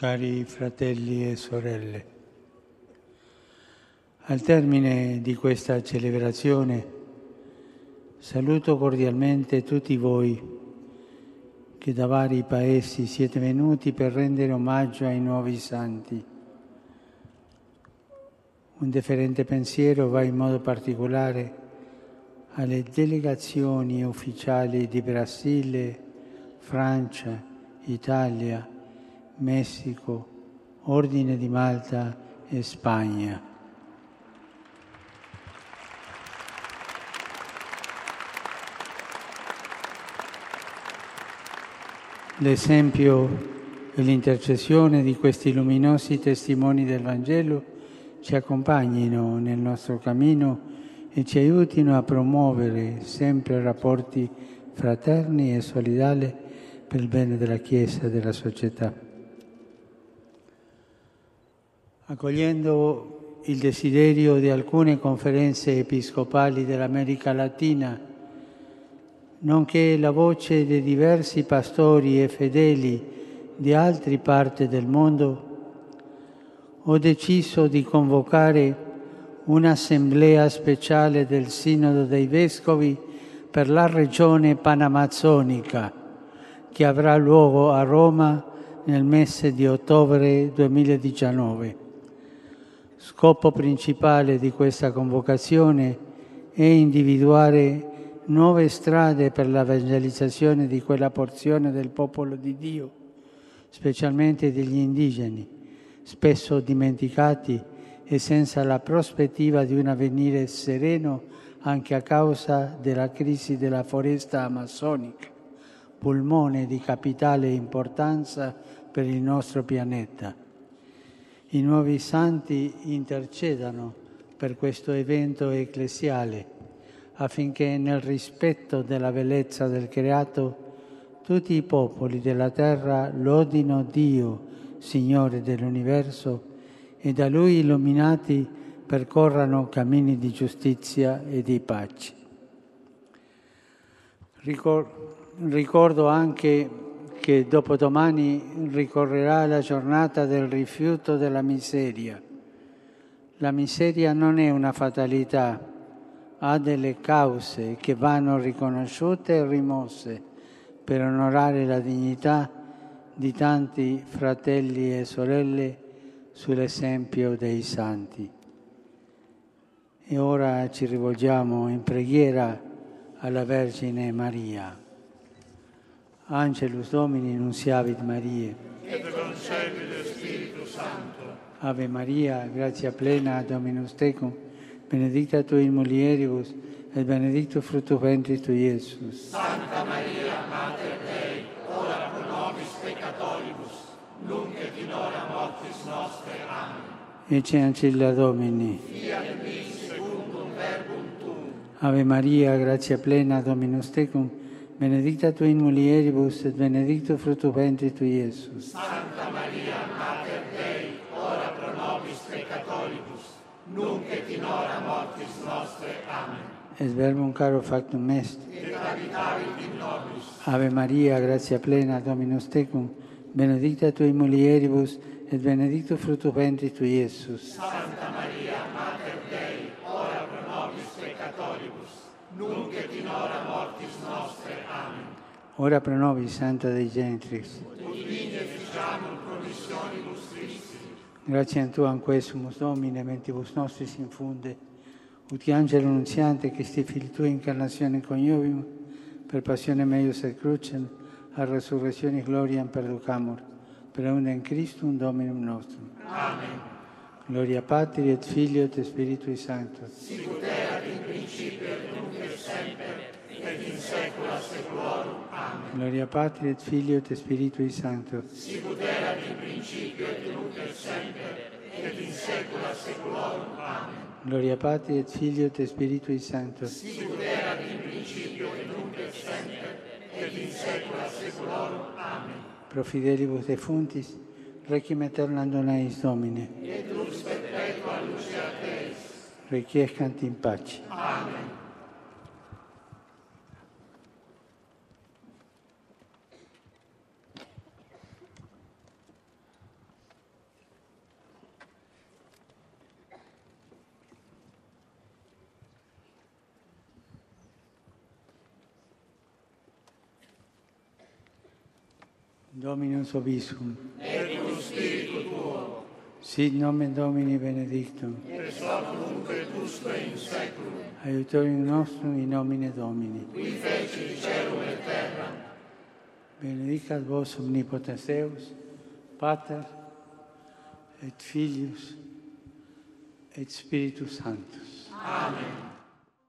Cari fratelli e sorelle, al termine di questa celebrazione saluto cordialmente tutti voi che da vari paesi siete venuti per rendere omaggio ai nuovi santi. Un deferente pensiero va in modo particolare alle delegazioni ufficiali di Brasile, Francia, Italia, Messico, Ordine di Malta e Spagna. L'esempio e l'intercessione di questi luminosi testimoni del Vangelo ci accompagnino nel nostro cammino e ci aiutino a promuovere sempre rapporti fraterni e solidali per il bene della Chiesa e della società. Accogliendo il desiderio di alcune conferenze episcopali dell'America Latina, nonché la voce dei diversi pastori e fedeli di altre parti del mondo, ho deciso di convocare un'assemblea speciale del Sinodo dei Vescovi per la regione panamazzonica che avrà luogo a Roma nel mese di ottobre 2019. Scopo principale di questa convocazione è individuare nuove strade per l'evangelizzazione di quella porzione del popolo di Dio, specialmente degli indigeni, spesso dimenticati e senza la prospettiva di un avvenire sereno anche a causa della crisi della foresta amazzonica, polmone di capitale importanza per il nostro pianeta. I nuovi santi intercedano per questo evento ecclesiale affinché nel rispetto della bellezza del creato tutti i popoli della terra lodino Dio, Signore dell'universo, e da Lui illuminati percorrano cammini di giustizia e di pace. Ricordo anche che dopodomani ricorrerà la giornata del rifiuto della miseria. La miseria non è una fatalità, ha delle cause che vanno riconosciute e rimosse per onorare la dignità di tanti fratelli e sorelle sull'esempio dei santi. E ora ci rivolgiamo in preghiera alla Vergine Maria. Angelus Domini nunciavit Maria. Et concepit Spiritu Santo. Ave Maria, grazia plena, Dominus tecum, benedicta tu in mulieribus, et benedictus fructus ventris tu, Iesus. Santa Maria, Mater Dei, ora pro nobis peccatoribus, nunc et in hora mortis nostre. Amen. Ecce ancilla Domini. Fiat mi secundum verbum tuum. Ave Maria, grazia plena, Dominus tecum, benedicta tu in mulieribus, et benedictus fructus ventris tu, Iesus. Santa Maria, Mater Dei, ora pro nobis peccatoribus, nunc et in hora mortis nostre. Amen. Es verbum caro factum est. Et habitavit in nobis. Ave Maria, grazia plena, Dominus tecum, benedicta tu in mulieribus, et benedictus fructus ventris tu, Iesus. Santa Maria, Mater Dei, ora pro nobis peccatoribus, nunc et in hora mortis nostre. Amen. Ora pro nobis, Santa Dei Genitrix. Ut digne ficiamur promissionibus Christi. Grazie a tu, anquesumus Domine, mentibus nostris infunde, ut angelo nunziante, che sti fili tui incarnazione coniovium, per passione meius et crucem, a resurrezione gloriam perducamur, per in Christum Dominum nostrum. Amen. Gloria Patri et Filio et Spiritui Sancto. Sicut erat in principio et nunc et semper, et in saecula saeculorum. Amen. Gloria Patri et Filio et Spiritui Sancto. Sicut erat in principio et nunc et semper, et in saecula saeculorum. Amen. Gloria Patri et Filio et Spiritui Sancto. Sicut erat in principio et nunc et semper, et in saecula saeculorum. Amen. Pro fidelibus defuntis, requiem aeternam dona eis Domine. Et lux perpetua lucia Teis. Requiescant in pace. Amen. Dominus Obiscum. Et cum spiritu tuo, Sit nomen Domini benedictum. ex hoc nunc et usque in seculum, Aiutorium nostrum in nomine Domini. qui feci celum et terra, Benedicat vos omnipotens Deus, Pater et Filius et Spiritus Sanctus. Amen.